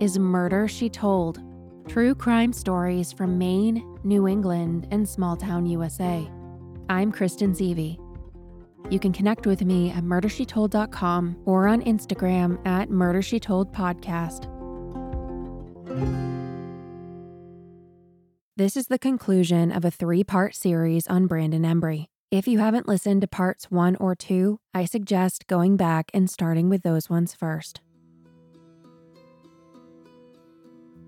Is Murder She Told true crime stories from Maine, New England, and small town USA. I'm Kristen Seavey. You can connect with me at murdershetold.com or on Instagram at murdershetoldpodcast. This is the conclusion of a three part series on Brandon Embry. If you haven't listened to parts one or two, I suggest going back and starting with those ones first.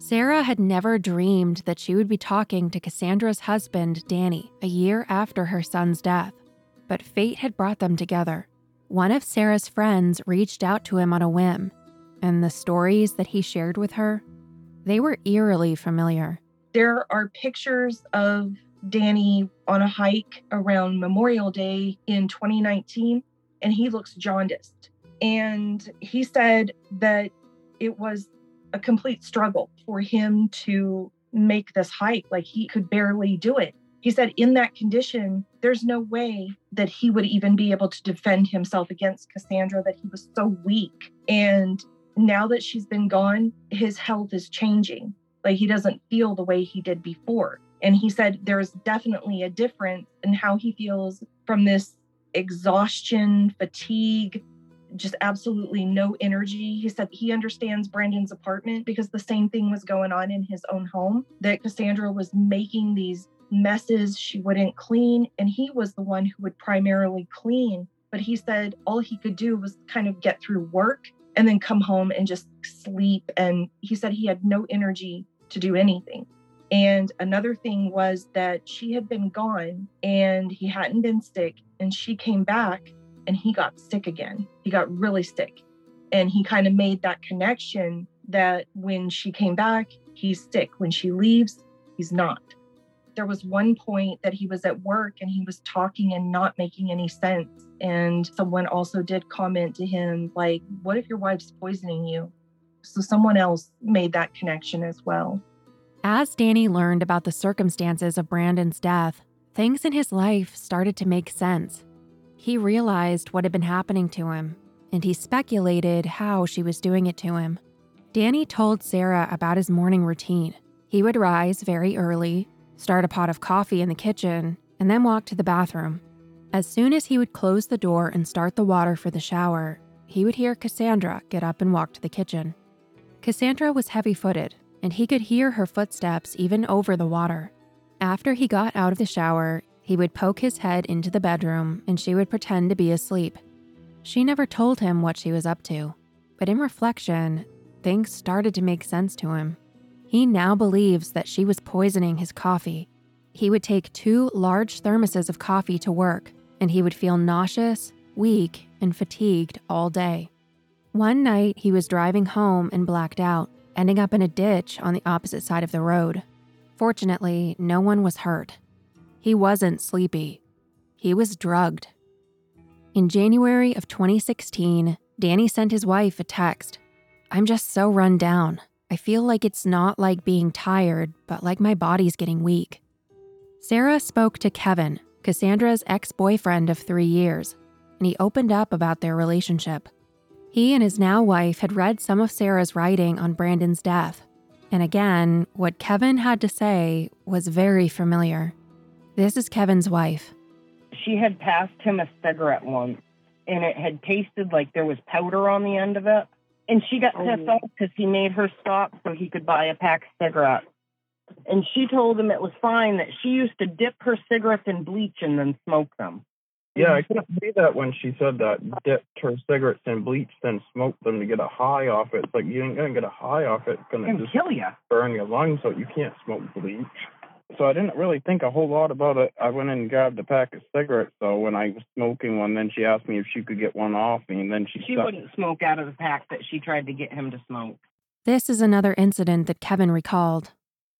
Sarah had never dreamed that she would be talking to Cassandra's husband, Danny, a year after her son's death. But fate had brought them together. One of Sarah's friends reached out to him on a whim, and the stories that he shared with her, they were eerily familiar. There are pictures of Danny on a hike around Memorial Day in 2019, and he looks jaundiced. And he said that it was a complete struggle for him to make this hike. Like he could barely do it. He said, in that condition, there's no way that he would even be able to defend himself against Cassandra, that he was so weak. And now that she's been gone, his health is changing. Like he doesn't feel the way he did before. And he said there's definitely a difference in how he feels from this exhaustion, fatigue, just absolutely no energy. He said he understands Brandon's apartment because the same thing was going on in his own home, that Cassandra was making these messes she wouldn't clean. And he was the one who would primarily clean. But he said all he could do was kind of get through work and then come home and just sleep. And he said he had no energy to do anything. And another thing was that she had been gone and he hadn't been sick. And she came back and he got sick again. He got really sick. And he kind of made that connection that when she came back, he's sick. When she leaves, he's not. There was one point that he was at work and he was talking and not making any sense. And someone also did comment to him, like, what if your wife's poisoning you? So someone else made that connection as well. As Danny learned about the circumstances of Brandon's death, things in his life started to make sense. He realized what had been happening to him, and he speculated how she was doing it to him. Danny told Sarah about his morning routine. He would rise very early, start a pot of coffee in the kitchen, and then walk to the bathroom. As soon as he would close the door and start the water for the shower, he would hear Cassandra get up and walk to the kitchen. Cassandra was heavy footed, and he could hear her footsteps even over the water. After he got out of the shower, he would poke his head into the bedroom and she would pretend to be asleep. She never told him what she was up to, but in reflection, things started to make sense to him. He now believes that she was poisoning his coffee. He would take two large thermoses of coffee to work, and he would feel nauseous, weak, and fatigued all day. One night, he was driving home and blacked out, ending up in a ditch on the opposite side of the road. Fortunately, no one was hurt. He wasn't sleepy, he was drugged. In January of 2016, Danny sent his wife a text I'm just so run down. I feel like it's not like being tired, but like my body's getting weak. Sarah spoke to Kevin, Cassandra's ex boyfriend of three years, and he opened up about their relationship. He and his now wife had read some of Sarah's writing on Brandon's death. And again, what Kevin had to say was very familiar. This is Kevin's wife. She had passed him a cigarette once, and it had tasted like there was powder on the end of it. And she got oh, pissed off because he made her stop so he could buy a pack of cigarettes. And she told him it was fine that she used to dip her cigarettes in bleach and then smoke them. Yeah, I couldn't see that when she said that. Dipped her cigarettes in bleach, then smoked them to get a high off it. It's like you ain't gonna get a high off it. It's gonna And just kill you. burn your lungs, so you can't smoke bleach. So I didn't really think a whole lot about it. I went and grabbed a pack of cigarettes. So when I was smoking one, then she asked me if she could get one off me, and then she She stuck- wouldn't smoke out of the pack that she tried to get him to smoke. This is another incident that Kevin recalled.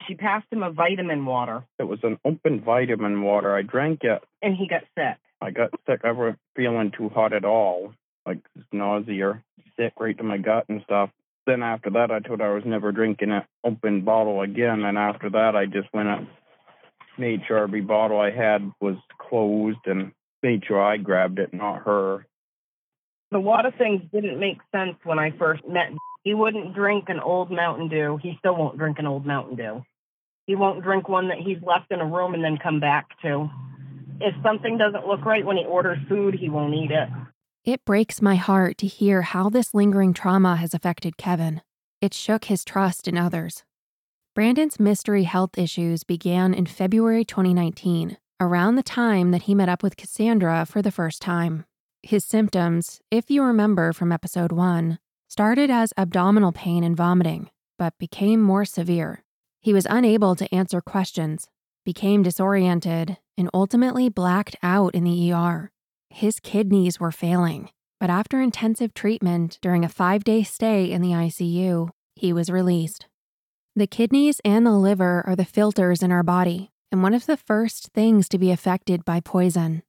She passed him a vitamin water, It was an open vitamin water. I drank it. and he got sick. I got sick. I wasn't feeling too hot at all, like nausea, sick right to my gut and stuff. Then after that, I told her I was never drinking an open bottle again. And after that, I just went and made sure every bottle I had was closed and made sure I grabbed it, not her. The water things didn't make sense when I first met. He wouldn't drink an old Mountain Dew. He still won't drink an old Mountain Dew. He won't drink one that he's left in a room and then come back to. If something doesn't look right when he orders food, he won't eat it. It breaks my heart to hear how this lingering trauma has affected Kevin. It shook his trust in others. Brandon's mystery health issues began in February 2019, around the time that he met up with Cassandra for the first time. His symptoms, if you remember from episode 1, started as abdominal pain and vomiting, but became more severe. He was unable to answer questions, became disoriented, and ultimately blacked out in the ER. His kidneys were failing, but after intensive treatment during a five day stay in the ICU, he was released. The kidneys and the liver are the filters in our body, and one of the first things to be affected by poison.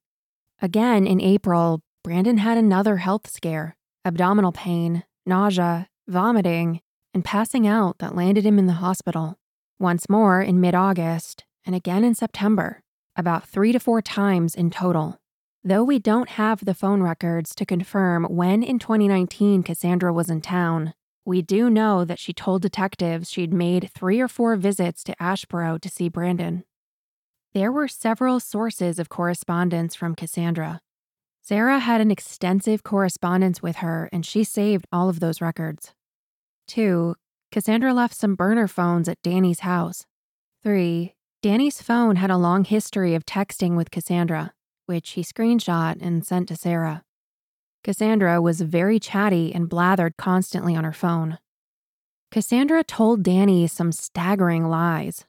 Again, in April, Brandon had another health scare abdominal pain, nausea, vomiting, and passing out that landed him in the hospital. Once more in mid August, and again in September, about three to four times in total. Though we don't have the phone records to confirm when in 2019 Cassandra was in town, we do know that she told detectives she'd made three or four visits to Asheboro to see Brandon. There were several sources of correspondence from Cassandra. Sarah had an extensive correspondence with her, and she saved all of those records. Two, Cassandra left some burner phones at Danny's house. Three, Danny's phone had a long history of texting with Cassandra, which he screenshot and sent to Sarah. Cassandra was very chatty and blathered constantly on her phone. Cassandra told Danny some staggering lies.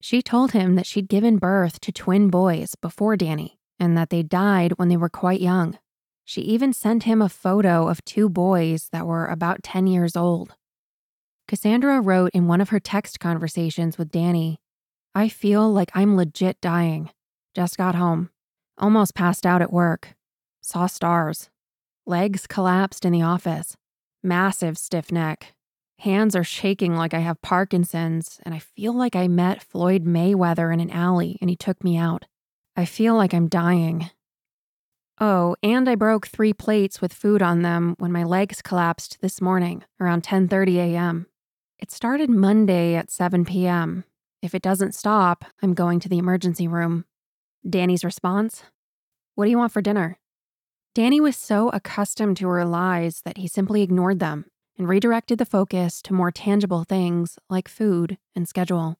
She told him that she'd given birth to twin boys before Danny and that they died when they were quite young. She even sent him a photo of two boys that were about 10 years old. Cassandra wrote in one of her text conversations with Danny I feel like I'm legit dying. Just got home. Almost passed out at work. Saw stars. Legs collapsed in the office. Massive stiff neck. Hands are shaking like I have Parkinson's, and I feel like I met Floyd Mayweather in an alley and he took me out. I feel like I'm dying. Oh, and I broke three plates with food on them when my legs collapsed this morning around 10:30 a.m. It started Monday at 7 p.m. If it doesn't stop, I'm going to the emergency room. Danny's response What do you want for dinner? Danny was so accustomed to her lies that he simply ignored them and redirected the focus to more tangible things like food and schedule.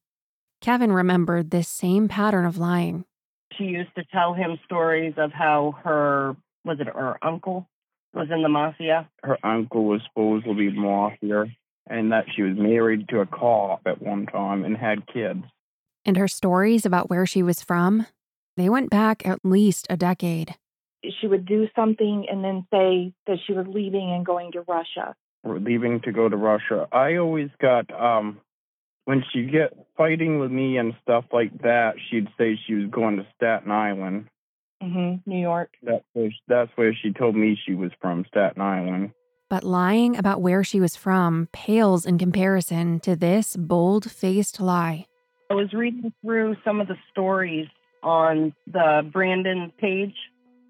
Kevin remembered this same pattern of lying. She used to tell him stories of how her, was it her uncle, was in the mafia. Her uncle was supposed to be mafia, and that she was married to a cop at one time and had kids. And her stories about where she was from, they went back at least a decade. She would do something and then say that she was leaving and going to Russia. Or leaving to go to Russia. I always got um when she'd get fighting with me and stuff like that, she'd say she was going to Staten Island. Mm-hmm. New York. That's where that's where she told me she was from, Staten Island. But lying about where she was from pales in comparison to this bold faced lie. I was reading through some of the stories on the Brandon page,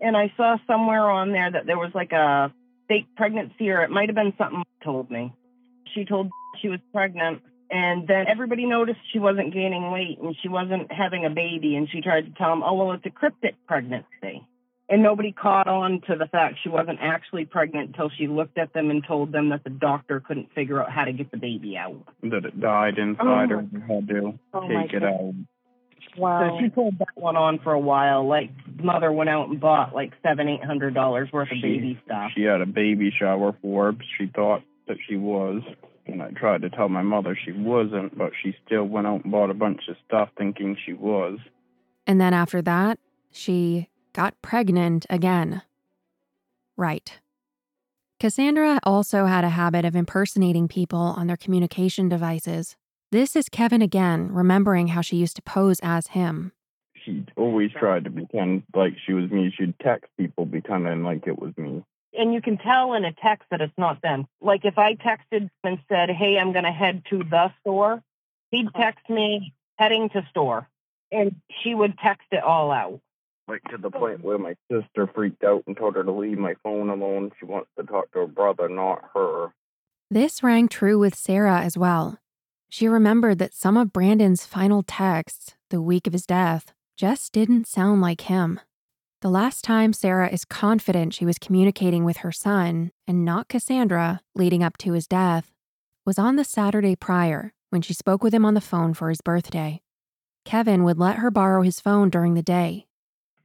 and I saw somewhere on there that there was like a fake pregnancy, or it might have been something told me. She told she was pregnant, and then everybody noticed she wasn't gaining weight and she wasn't having a baby, and she tried to tell them, oh, well, it's a cryptic pregnancy. And nobody caught on to the fact she wasn't actually pregnant until she looked at them and told them that the doctor couldn't figure out how to get the baby out. That it died inside Oh. her and had to Oh take it God. out. Wow. So she pulled that one on for a while. Like mother went out and bought like seven, eight hundred dollars worth of baby stuff. She had a baby shower for her. She thought that she was. And I tried to tell my mother she wasn't, but she still went out and bought a bunch of stuff thinking she was. And then after that, she got pregnant again. Right. Cassandra also had a habit of impersonating people on their communication devices. This is Kevin again, remembering how she used to pose as him. She always tried to pretend like she was me. She'd text people pretending like it was me. And you can tell in a text that it's not them. Like if I texted and said, Hey, I'm going to head to the store, he'd uh-huh. text me heading to store. And she would text it all out. Like to the point where my sister freaked out and told her to leave my phone alone. She wants to talk to her brother, not her. This rang true with Sarah as well. She remembered that some of Brandon's final texts, the week of his death, just didn't sound like him. The last time Sarah is confident she was communicating with her son and not Cassandra leading up to his death was on the Saturday prior when she spoke with him on the phone for his birthday. Kevin would let her borrow his phone during the day.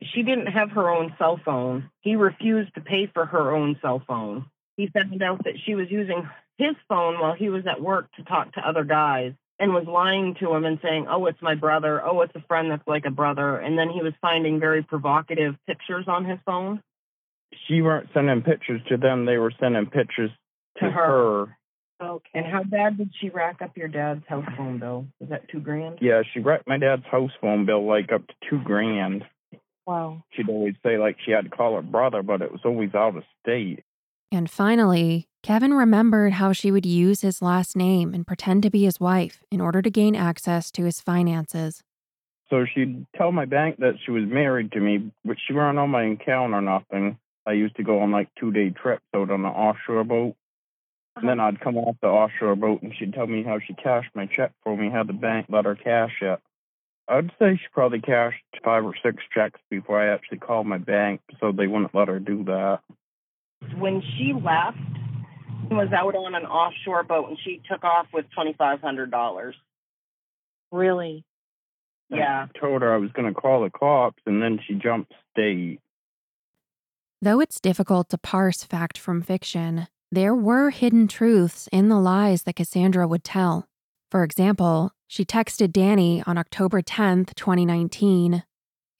She didn't have her own cell phone. He refused to pay for her own cell phone. He found out that she was using his phone while he was at work to talk to other guys and was lying to him and saying, Oh, it's my brother. Oh, it's a friend that's like a brother. And then he was finding very provocative pictures on his phone. She weren't sending pictures to them, they were sending pictures to, To her. her. Okay. And how bad did she rack up your dad's house phone bill? Was that two grand? Yeah, she wrecked my dad's house phone bill like up to two grand. Wow. She'd always say like she had to call her brother, but it was always out of state. And finally, Kevin remembered how she would use his last name and pretend to be his wife in order to gain access to his finances. So she'd tell my bank that she was married to me, but she weren't on my account or nothing. I used to go on like two day trips out on the offshore boat. And then uh-huh. I'd come off the offshore boat and she'd tell me how she cashed my check for me, how the bank let her cash it. I'd say she probably cashed five or six checks before I actually called my bank, so they wouldn't let her do that. When she left, she was out on an offshore boat and she took off with $2,500. Really? Yeah. I told her I was going to call the cops, and then she jumped state. Though it's difficult to parse fact from fiction, there were hidden truths in the lies that Cassandra would tell. For example, she texted Danny on October 10th, 2019.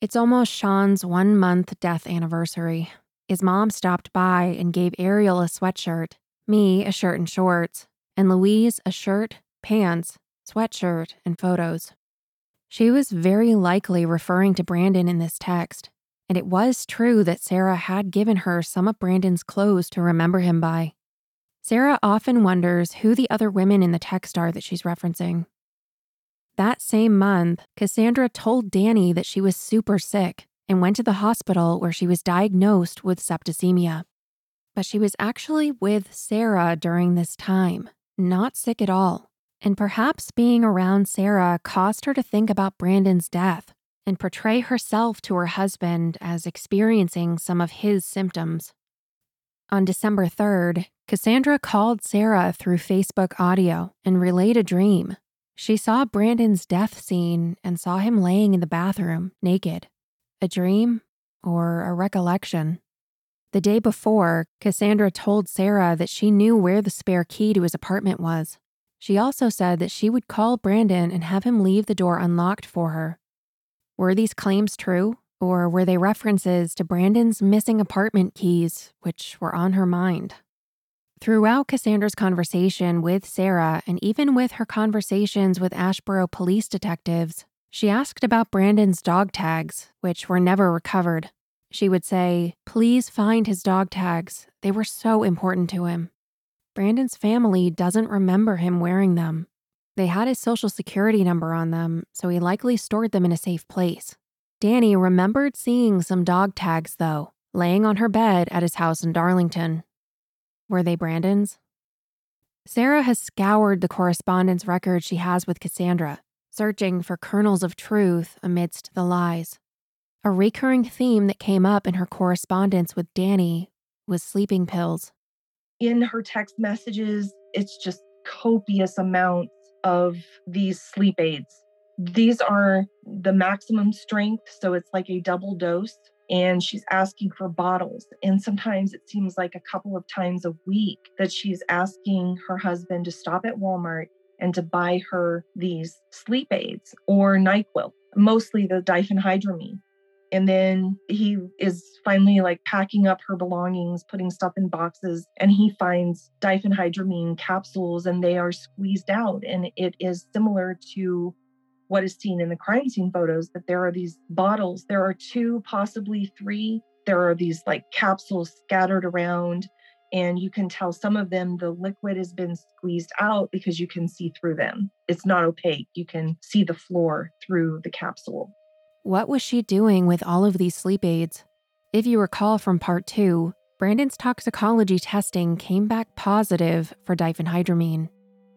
It's almost Sean's one month death anniversary. His mom stopped by and gave Ariel a sweatshirt, me a shirt and shorts, and Louise a shirt, pants, sweatshirt, and photos. She was very likely referring to Brandon in this text, and it was true that Sarah had given her some of Brandon's clothes to remember him by. Sarah often wonders who the other women in the text are that she's referencing. That same month, Cassandra told Danny that she was super sick and went to the hospital where she was diagnosed with septicemia. But she was actually with Sarah during this time, not sick at all. And perhaps being around Sarah caused her to think about Brandon's death and portray herself to her husband as experiencing some of his symptoms. On December 3rd, Cassandra called Sarah through Facebook audio and relayed a dream. She saw Brandon's death scene and saw him laying in the bathroom, naked. A dream or a recollection? The day before, Cassandra told Sarah that she knew where the spare key to his apartment was. She also said that she would call Brandon and have him leave the door unlocked for her. Were these claims true, or were they references to Brandon's missing apartment keys, which were on her mind? Throughout Cassandra's conversation with Sarah and even with her conversations with Asheboro police detectives, she asked about Brandon's dog tags, which were never recovered. She would say, Please find his dog tags. They were so important to him. Brandon's family doesn't remember him wearing them. They had his social security number on them, so he likely stored them in a safe place. Danny remembered seeing some dog tags, though, laying on her bed at his house in Darlington. Were they Brandon's? Sarah has scoured the correspondence record she has with Cassandra, searching for kernels of truth amidst the lies. A recurring theme that came up in her correspondence with Danny was sleeping pills. In her text messages, it's just copious amounts of these sleep aids. These are the maximum strength, so it's like a double dose and she's asking for bottles. And sometimes it seems like a couple of times a week that she's asking her husband to stop at Walmart and to buy her these sleep aids or NyQuil, mostly the diphenhydramine. And then he is finally like packing up her belongings, putting stuff in boxes, and he finds diphenhydramine capsules and they are squeezed out. And it is similar to what is seen in the crime scene photos that there are these bottles, there are two, possibly three. There are these like capsules scattered around, and you can tell some of them the liquid has been squeezed out because you can see through them. It's not opaque, you can see the floor through the capsule. What was she doing with all of these sleep aids? If you recall from part two, Brandon's toxicology testing came back positive for diphenhydramine.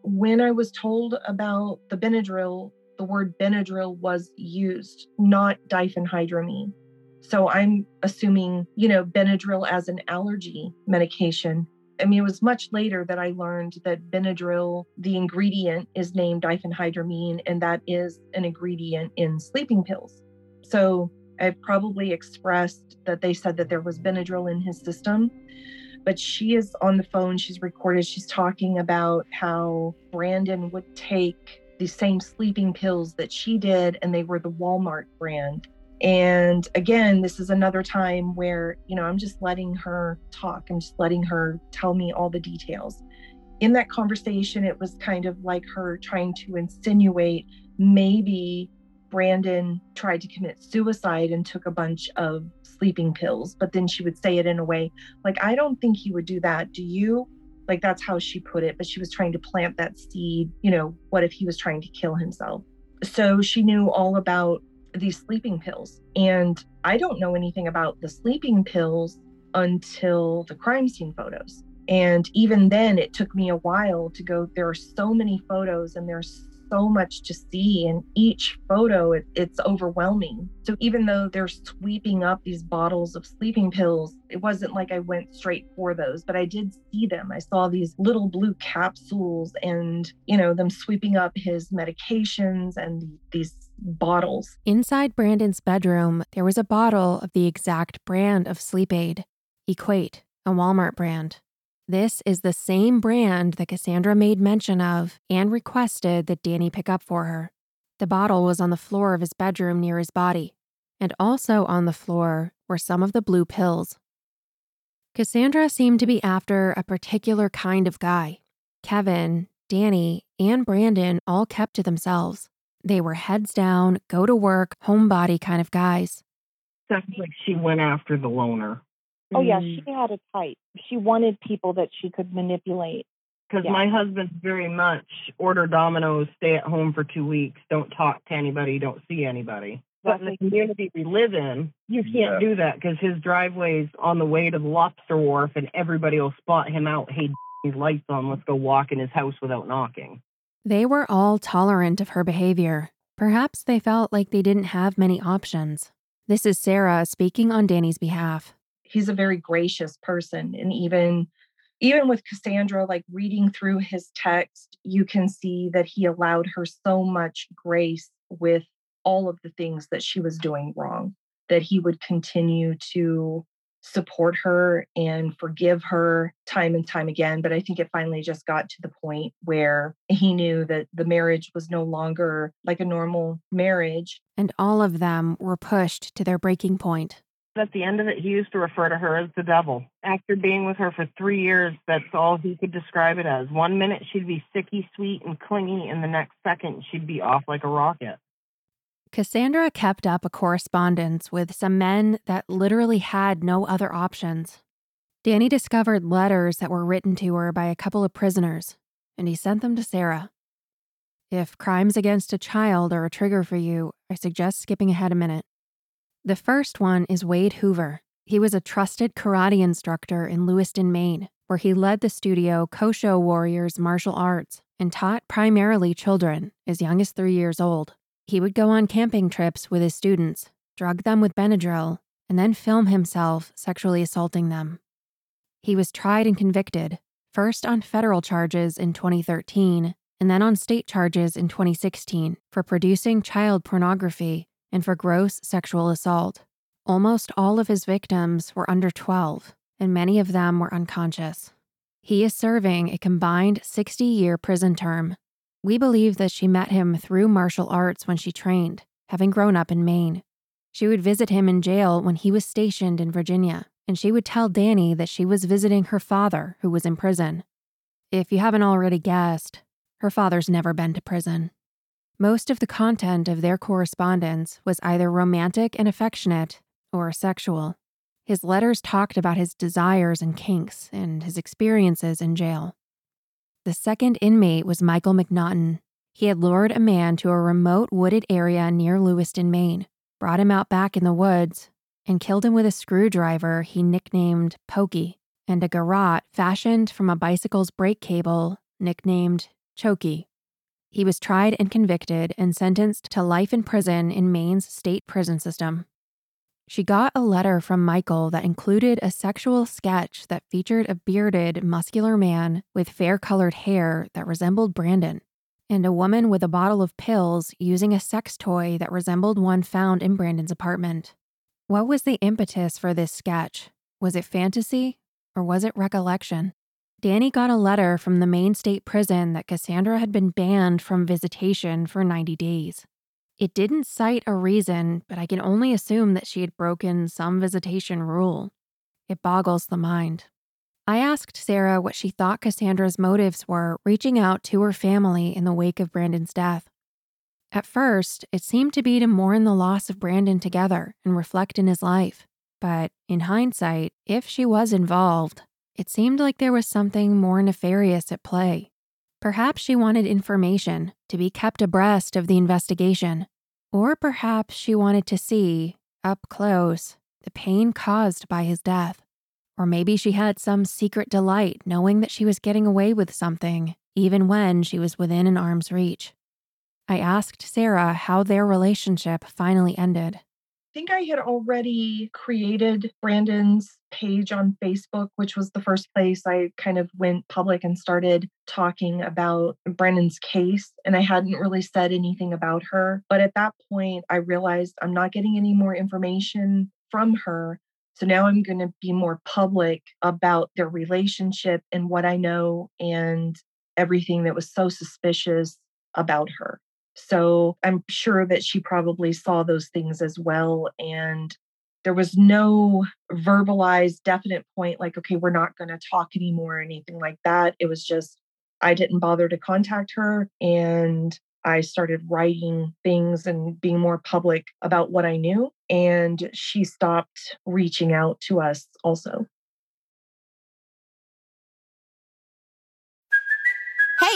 When I was told about the Benadryl the word Benadryl was used, not diphenhydramine. So I'm assuming, you know, Benadryl as an allergy medication. I mean, it was much later that I learned that Benadryl, the ingredient is named diphenhydramine, and that is an ingredient in sleeping pills. So I probably expressed that they said that there was Benadryl in his system. But she is on the phone, she's recorded, she's talking about how Brandon would take the same sleeping pills that she did, and they were the Walmart brand. And again, this is another time where, you know, I'm just letting her talk. I'm just letting her tell me all the details. In that conversation, it was kind of like her trying to insinuate maybe Brandon tried to commit suicide and took a bunch of sleeping pills, but then she would say it in a way like, I don't think he would do that. Do you? Like that's how she put it, but she was trying to plant that seed, you know, what if he was trying to kill himself? So she knew all about these sleeping pills. And I don't know anything about the sleeping pills until the crime scene photos. And even then, it took me a while to go. There are so many photos, and there's so much to see and each photo it, it's overwhelming so even though they're sweeping up these bottles of sleeping pills it wasn't like i went straight for those but i did see them i saw these little blue capsules and you know them sweeping up his medications and these bottles inside brandon's bedroom there was a bottle of the exact brand of sleep aid equate a walmart brand this is the same brand that Cassandra made mention of and requested that Danny pick up for her. The bottle was on the floor of his bedroom near his body, and also on the floor were some of the blue pills. Cassandra seemed to be after a particular kind of guy. Kevin, Danny, and Brandon all kept to themselves. They were heads down, go to work, homebody kind of guys. Sounds like she went after the loner. Oh yeah, mm. she had a type. She wanted people that she could manipulate. Because Yeah. my husband's very much order Domino's, stay at home for two weeks, don't talk to anybody, don't see anybody. But in the community we live in, you can't Yeah. do that because his driveway's on the way to the lobster wharf, and everybody will spot him out. Hey, his lights on. Let's go walk in his house without knocking. They were all tolerant of her behavior. Perhaps they felt like they didn't have many options. This is Sarah speaking on Danny's behalf. he's a very gracious person and even even with cassandra like reading through his text you can see that he allowed her so much grace with all of the things that she was doing wrong that he would continue to support her and forgive her time and time again but i think it finally just got to the point where he knew that the marriage was no longer like a normal marriage And all of them were pushed to their breaking point. At the end of it, he used to refer to her as the devil. After being with her for three years, that's all he could describe it as. One minute she'd be sicky sweet and clingy, and the next second she'd be off like a rocket. Cassandra kept up a correspondence with some men that literally had no other options. Danny discovered letters that were written to her by a couple of prisoners, and he sent them to Sarah. If crimes against a child are a trigger for you, I suggest skipping ahead a minute. The first one is Wade Hoover. He was a trusted karate instructor in Lewiston, Maine, where he led the studio Kosho Warriors Martial Arts and taught primarily children as young as three years old. He would go on camping trips with his students, drug them with Benadryl, and then film himself sexually assaulting them. He was tried and convicted, first on federal charges in 2013 and then on state charges in 2016 for producing child pornography and for gross sexual assault. Almost all of his victims were under 12, and many of them were unconscious. He is serving a combined 60 year prison term. We believe that she met him through martial arts when she trained, having grown up in Maine. She would visit him in jail when he was stationed in Virginia, and she would tell Danny that she was visiting her father, who was in prison. If you haven't already guessed, her father's never been to prison. Most of the content of their correspondence was either romantic and affectionate or sexual. His letters talked about his desires and kinks and his experiences in jail. The second inmate was Michael McNaughton. He had lured a man to a remote wooded area near Lewiston, Maine, brought him out back in the woods, and killed him with a screwdriver he nicknamed Pokey and a garrote fashioned from a bicycle's brake cable nicknamed Chokey. He was tried and convicted and sentenced to life in prison in Maine's state prison system. She got a letter from Michael that included a sexual sketch that featured a bearded, muscular man with fair colored hair that resembled Brandon, and a woman with a bottle of pills using a sex toy that resembled one found in Brandon's apartment. What was the impetus for this sketch? Was it fantasy or was it recollection? Danny got a letter from the Maine state prison that Cassandra had been banned from visitation for 90 days. It didn't cite a reason, but I can only assume that she had broken some visitation rule. It boggles the mind. I asked Sarah what she thought Cassandra's motives were reaching out to her family in the wake of Brandon's death. At first, it seemed to be to mourn the loss of Brandon together and reflect in his life. But in hindsight, if she was involved, it seemed like there was something more nefarious at play. Perhaps she wanted information to be kept abreast of the investigation. Or perhaps she wanted to see, up close, the pain caused by his death. Or maybe she had some secret delight knowing that she was getting away with something, even when she was within an arm's reach. I asked Sarah how their relationship finally ended think I had already created Brandon's page on Facebook, which was the first place I kind of went public and started talking about Brandon's case. And I hadn't really said anything about her. But at that point, I realized I'm not getting any more information from her. So now I'm going to be more public about their relationship and what I know and everything that was so suspicious about her. So I'm sure that she probably saw those things as well. And there was no verbalized definite point like, okay, we're not going to talk anymore or anything like that. It was just, I didn't bother to contact her. And I started writing things and being more public about what I knew. And she stopped reaching out to us also.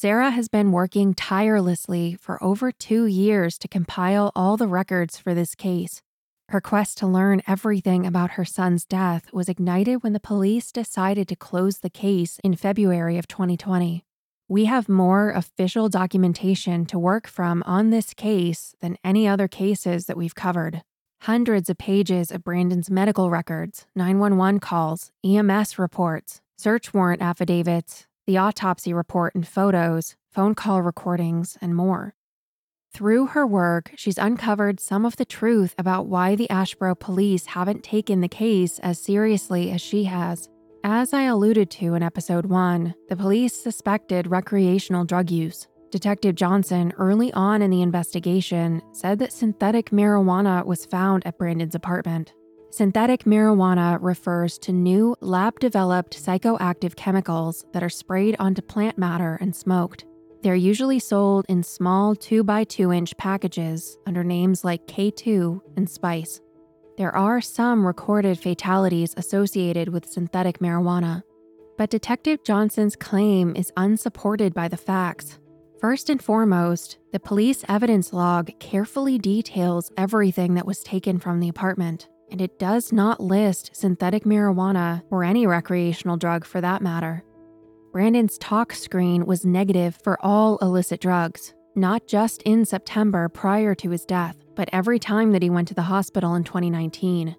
Sarah has been working tirelessly for over two years to compile all the records for this case. Her quest to learn everything about her son's death was ignited when the police decided to close the case in February of 2020. We have more official documentation to work from on this case than any other cases that we've covered. Hundreds of pages of Brandon's medical records, 911 calls, EMS reports, search warrant affidavits, the autopsy report and photos, phone call recordings, and more. Through her work, she's uncovered some of the truth about why the Asheboro police haven't taken the case as seriously as she has. As I alluded to in episode 1, the police suspected recreational drug use. Detective Johnson, early on in the investigation, said that synthetic marijuana was found at Brandon's apartment. Synthetic marijuana refers to new lab developed psychoactive chemicals that are sprayed onto plant matter and smoked. They're usually sold in small 2 by 2 inch packages under names like K2 and Spice. There are some recorded fatalities associated with synthetic marijuana, but Detective Johnson's claim is unsupported by the facts. First and foremost, the police evidence log carefully details everything that was taken from the apartment, and it does not list synthetic marijuana or any recreational drug for that matter. Brandon's tox screen was negative for all illicit drugs, not just in September prior to his death, but every time that he went to the hospital in 2019.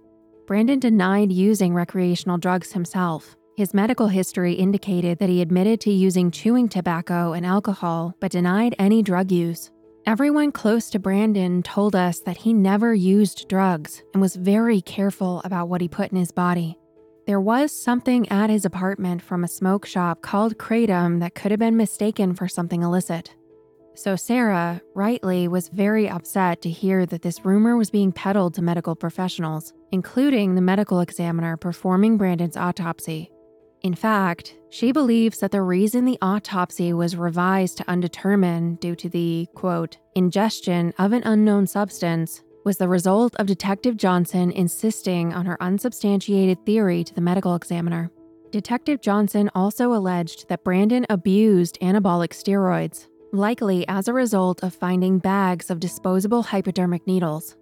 Brandon denied using recreational drugs himself. His medical history indicated that he admitted to using chewing tobacco and alcohol, but denied any drug use. Everyone close to Brandon told us that he never used drugs and was very careful about what he put in his body. There was something at his apartment from a smoke shop called Kratom that could have been mistaken for something illicit. So Sarah, rightly, was very upset to hear that this rumor was being peddled to medical professionals, including the medical examiner performing Brandon's autopsy. In fact, she believes that the reason the autopsy was revised to undetermined due to the, quote, ingestion of an unknown substance was the result of Detective Johnson insisting on her unsubstantiated theory to the medical examiner. Detective Johnson also alleged that Brandon abused anabolic steroids, likely as a result of finding bags of disposable hypodermic needles.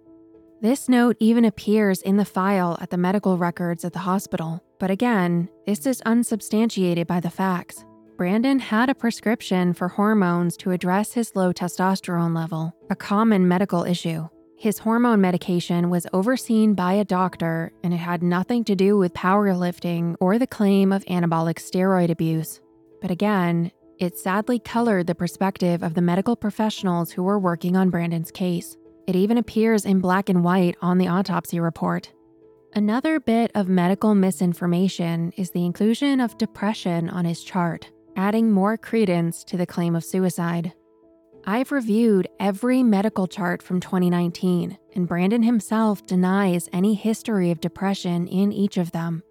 This note even appears in the file at the medical records at the hospital, but again, this is unsubstantiated by the facts. Brandon had a prescription for hormones to address his low testosterone level, a common medical issue. His hormone medication was overseen by a doctor, and it had nothing to do with powerlifting or the claim of anabolic steroid abuse. But again, it sadly colored the perspective of the medical professionals who were working on Brandon's case. It even appears in black and white on the autopsy report. Another bit of medical misinformation is the inclusion of depression on his chart, adding more credence to the claim of suicide. I've reviewed every medical chart from 2019, and Brandon himself denies any history of depression in each of them.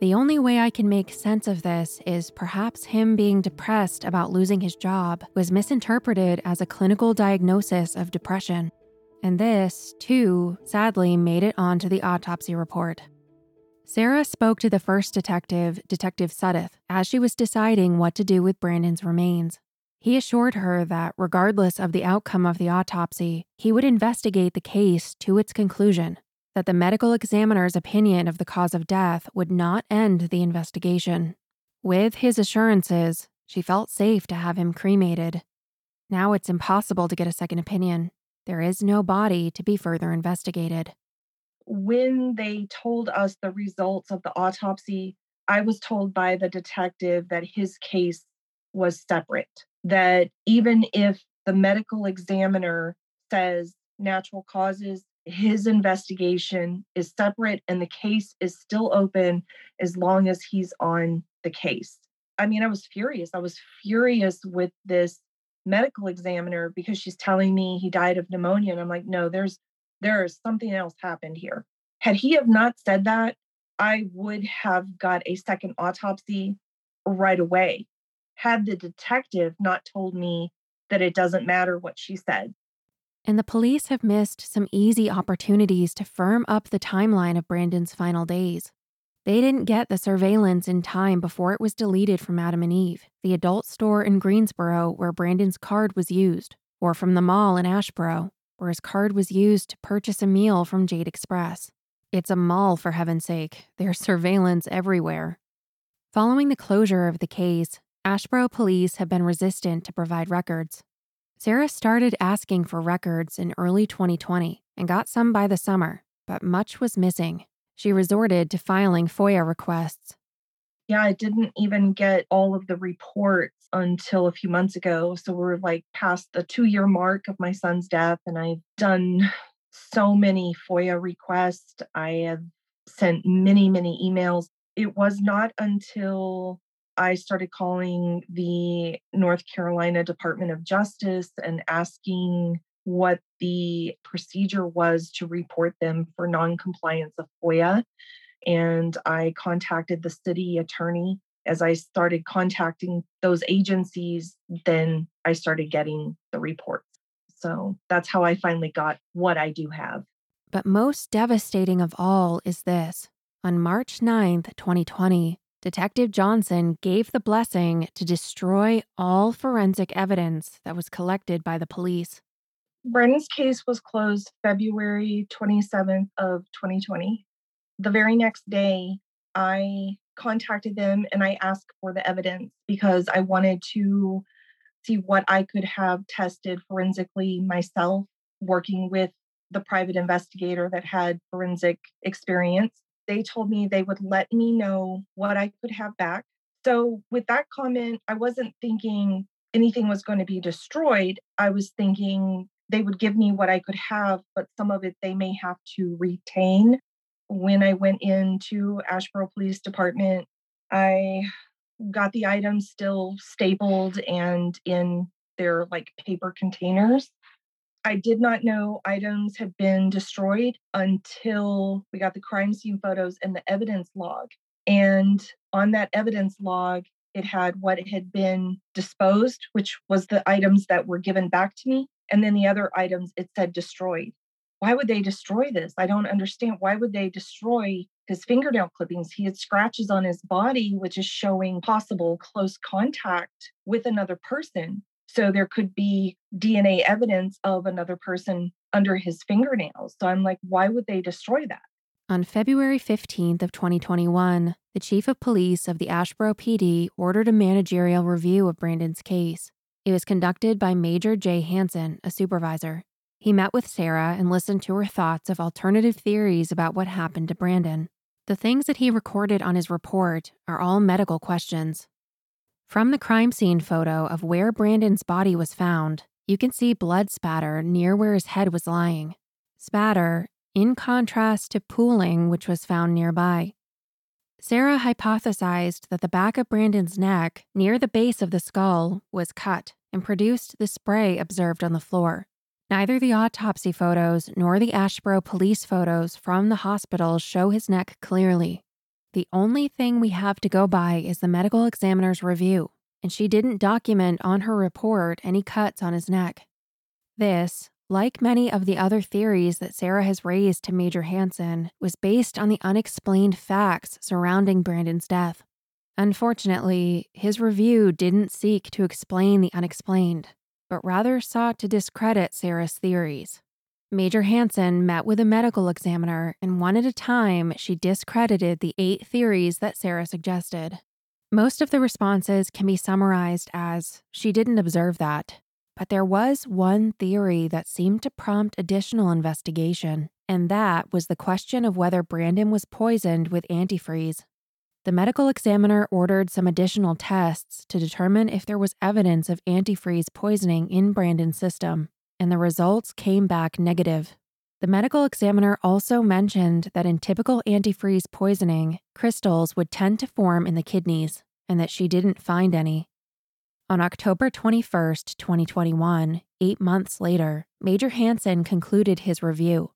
The only way I can make sense of this is perhaps him being depressed about losing his job was misinterpreted as a clinical diagnosis of depression. And this, too, sadly made it onto the autopsy report. Sarah spoke to the first detective, Detective Sudduth, as she was deciding what to do with Brandon's remains. He assured her that, regardless of the outcome of the autopsy, he would investigate the case to its conclusion that the medical examiner's opinion of the cause of death would not end the investigation. With his assurances, she felt safe to have him cremated. Now it's impossible to get a second opinion. There is no body to be further investigated. When they told us the results of the autopsy, I was told by the detective that his case was separate, that even if the medical examiner says natural causes his investigation is separate and the case is still open as long as he's on the case. I mean, I was furious. I was furious with this medical examiner because she's telling me he died of pneumonia and I'm like, "No, there's there's something else happened here." Had he have not said that, I would have got a second autopsy right away. Had the detective not told me that it doesn't matter what she said, and the police have missed some easy opportunities to firm up the timeline of Brandon's final days. They didn't get the surveillance in time before it was deleted from Adam and Eve, the adult store in Greensboro where Brandon's card was used, or from the mall in Asheboro, where his card was used to purchase a meal from Jade Express. It's a mall, for heaven's sake. There's surveillance everywhere. Following the closure of the case, Asheboro police have been resistant to provide records. Sarah started asking for records in early 2020 and got some by the summer, but much was missing. She resorted to filing FOIA requests. Yeah, I didn't even get all of the reports until a few months ago. So we're like past the two year mark of my son's death, and I've done so many FOIA requests. I have sent many, many emails. It was not until I started calling the North Carolina Department of Justice and asking what the procedure was to report them for noncompliance of FOIA. And I contacted the city attorney. As I started contacting those agencies, then I started getting the reports. So that's how I finally got what I do have. But most devastating of all is this. On March 9th, 2020, Detective Johnson gave the blessing to destroy all forensic evidence that was collected by the police. Brandon's case was closed February 27th of 2020. The very next day, I contacted them and I asked for the evidence because I wanted to see what I could have tested forensically myself, working with the private investigator that had forensic experience. They told me they would let me know what I could have back. So, with that comment, I wasn't thinking anything was going to be destroyed. I was thinking they would give me what I could have, but some of it they may have to retain. When I went into Asheboro Police Department, I got the items still stapled and in their like paper containers. I did not know items had been destroyed until we got the crime scene photos and the evidence log. And on that evidence log, it had what had been disposed, which was the items that were given back to me. And then the other items, it said destroyed. Why would they destroy this? I don't understand. Why would they destroy his fingernail clippings? He had scratches on his body, which is showing possible close contact with another person. So there could be DNA evidence of another person under his fingernails. So I'm like, why would they destroy that? On February 15th of 2021, the chief of police of the Asheboro PD ordered a managerial review of Brandon's case. It was conducted by Major Jay Hanson, a supervisor. He met with Sarah and listened to her thoughts of alternative theories about what happened to Brandon. The things that he recorded on his report are all medical questions. From the crime scene photo of where Brandon's body was found, you can see blood spatter near where his head was lying. Spatter, in contrast to pooling, which was found nearby. Sarah hypothesized that the back of Brandon's neck, near the base of the skull, was cut and produced the spray observed on the floor. Neither the autopsy photos nor the Asheboro police photos from the hospital show his neck clearly. The only thing we have to go by is the medical examiner's review, and she didn't document on her report any cuts on his neck. This, like many of the other theories that Sarah has raised to Major Hanson, was based on the unexplained facts surrounding Brandon's death. Unfortunately, his review didn't seek to explain the unexplained, but rather sought to discredit Sarah's theories. Major Hanson met with a medical examiner, and one at a time, she discredited the eight theories that Sarah suggested. Most of the responses can be summarized as she didn't observe that, but there was one theory that seemed to prompt additional investigation, and that was the question of whether Brandon was poisoned with antifreeze. The medical examiner ordered some additional tests to determine if there was evidence of antifreeze poisoning in Brandon's system, and the results came back negative. The medical examiner also mentioned that in typical antifreeze poisoning, crystals would tend to form in the kidneys, and that she didn't find any. On October 21, 2021, eight months later, Major Hanson concluded his review.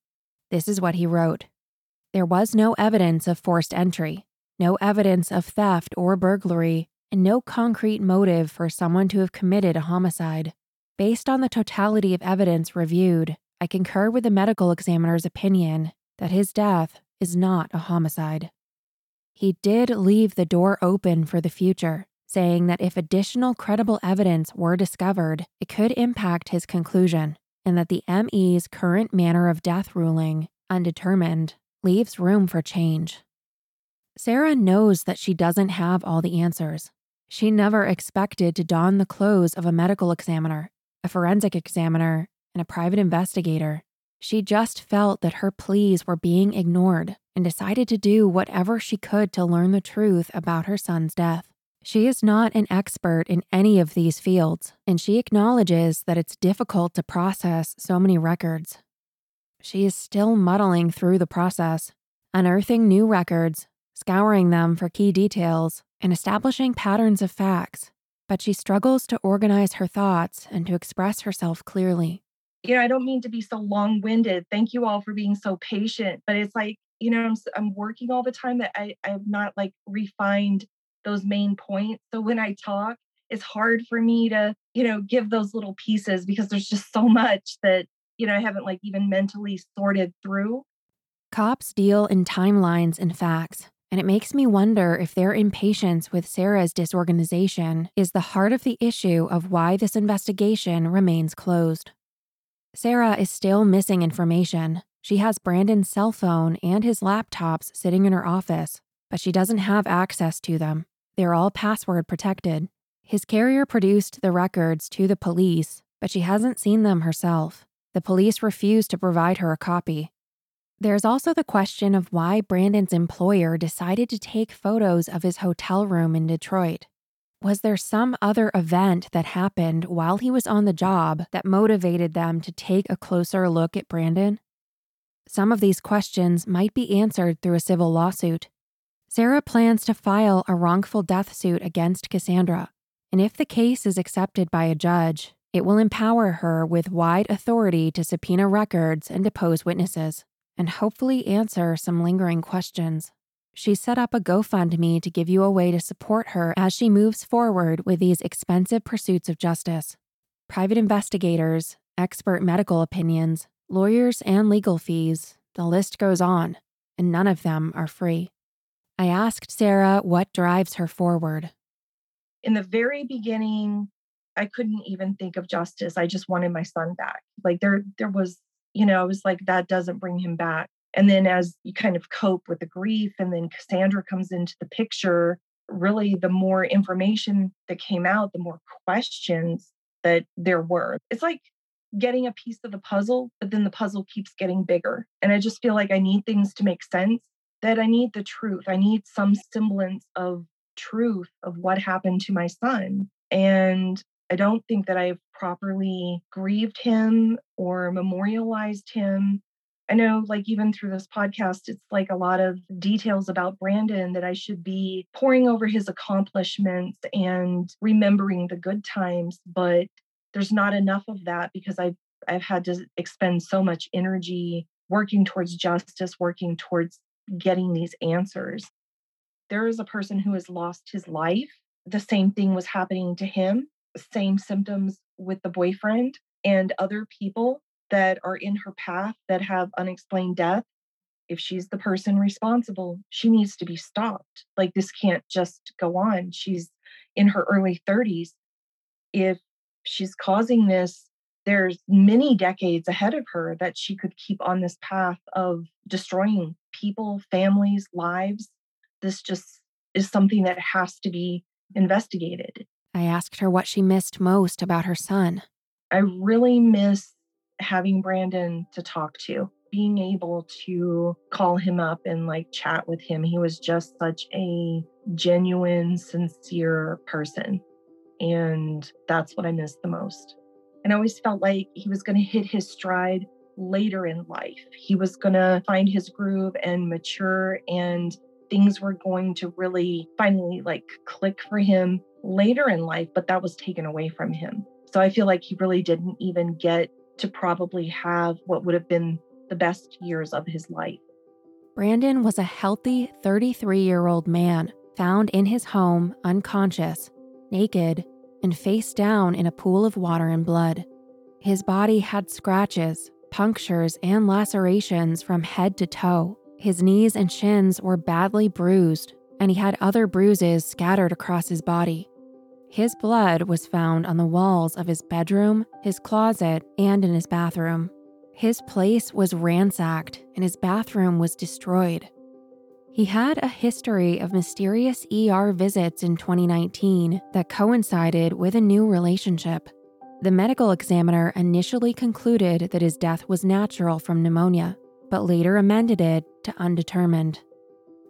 This is what he wrote There was no evidence of forced entry, no evidence of theft or burglary, and no concrete motive for someone to have committed a homicide. Based on the totality of evidence reviewed, I concur with the medical examiner's opinion that his death is not a homicide. He did leave the door open for the future, saying that if additional credible evidence were discovered, it could impact his conclusion, and that the ME's current manner of death ruling, undetermined, leaves room for change. Sarah knows that she doesn't have all the answers. She never expected to don the clothes of a medical examiner, a forensic examiner, and a private investigator. She just felt that her pleas were being ignored and decided to do whatever she could to learn the truth about her son's death. She is not an expert in any of these fields, and she acknowledges that it's difficult to process so many records. She is still muddling through the process, unearthing new records scouring them for key details, and establishing patterns of facts, but she struggles to organize her thoughts and to express herself clearly. You know, I don't mean to be so long winded. Thank you all for being so patient, but it's like, you know, I'm, I'm working all the time that I, I have not like refined those main points. So when I talk, it's hard for me to, you know, give those little pieces because there's just so much that, you know, I haven't like even mentally sorted through. Cops deal in timelines and facts, And it makes me wonder if their impatience with Sarah's disorganization is the heart of the issue of why this investigation remains closed. Sarah is still missing information. She has Brandon's cell phone and his laptops sitting in her office, but she doesn't have access to them. They're all password protected. His carrier produced the records to the police, but she hasn't seen them herself. The police refused to provide her a copy. There's also the question of why Brandon's employer decided to take photos of his hotel room in Detroit. Was there some other event that happened while he was on the job that motivated them to take a closer look at Brandon? Some of these questions might be answered through a civil lawsuit. Sarah plans to file a wrongful death suit against Cassandra, and if the case is accepted by a judge, it will empower her with wide authority to subpoena records and depose witnesses, and hopefully answer some lingering questions. She set up a GoFundMe to give you a way to support her as she moves forward with these expensive pursuits of justice. Private investigators, expert medical opinions, lawyers, and legal fees, the list goes on, and none of them are free. I asked Sarah what drives her forward. In the very beginning, I couldn't even think of justice. I just wanted my son back. Like there there was, you know, I was like that doesn't bring him back. And then as you kind of cope with the grief and then Cassandra comes into the picture, really the more information that came out, the more questions that there were. It's like getting a piece of the puzzle, but then the puzzle keeps getting bigger. And I just feel like I need things to make sense, that I need the truth. I need some semblance of truth of what happened to my son. And I don't think that I've properly grieved him or memorialized him. I know, like, even through this podcast, it's like a lot of details about Brandon that I should be pouring over his accomplishments and remembering the good times, but there's not enough of that because I've I've had to expend so much energy working towards justice, working towards getting these answers. There is a person who has lost his life. The same thing was happening to him same symptoms with the boyfriend and other people that are in her path that have unexplained death, if she's the person responsible, she needs to be stopped. Like this can't just go on. She's in her early 30s. If she's causing this, there's many decades ahead of her that she could keep on this path of destroying people, families, lives. This just is something that has to be investigated. I asked her what she missed most about her son. I really miss having Brandon to talk to, being able to call him up and like chat with him. He was just such a genuine, sincere person. And that's what I miss the most. And I always felt like he was going to hit his stride later in life. He was going to find his groove and mature, and things were going to really finally like click for him later in life, but that was taken away from him. So I feel like he really didn't even get to probably have what would have been the best years of his life. Brandon was a healthy 33 year old man found in his home, unconscious, naked, and face down in a pool of water and blood. His body had scratches, punctures, and lacerations from head to toe. His knees and shins were badly bruised, and he had other bruises scattered across his body. His blood was found on the walls of his bedroom, his closet, and in his bathroom. His place was ransacked and his bathroom was destroyed. He had a history of mysterious ER visits in 2019 that coincided with a new relationship. The medical examiner initially concluded that his death was natural from pneumonia, but later amended it to undetermined.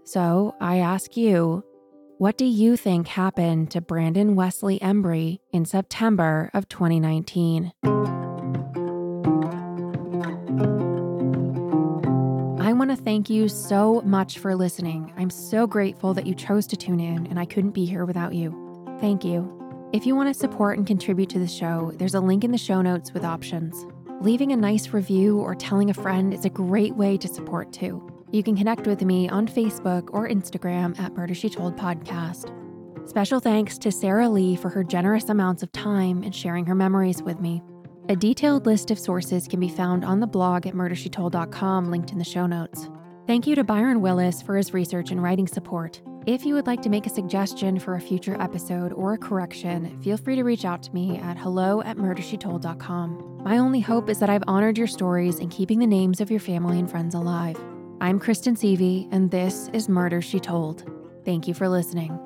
So I ask you, what do you think happened to Brandon Wesley Embry in September of 2019? I want to thank you so much for listening. I'm so grateful that you chose to tune in, and I couldn't be here without you. Thank you. If you want to support and contribute to the show, there's a link in the show notes with options. Leaving a nice review or telling a friend is a great way to support too. You can connect with me on Facebook or Instagram at Murder She Told Podcast. Special thanks to Sarah Lee for her generous amounts of time and sharing her memories with me. A detailed list of sources can be found on the blog at murdershetold.com, linked in the show notes. Thank you to Byron Willis for his research and writing support. If you would like to make a suggestion for a future episode or a correction, feel free to reach out to me at hello at murdershetold.com. My only hope is that I've honored your stories and keeping the names of your family and friends alive. I'm Kristen Seavey, and this is Murder She Told. Thank you for listening.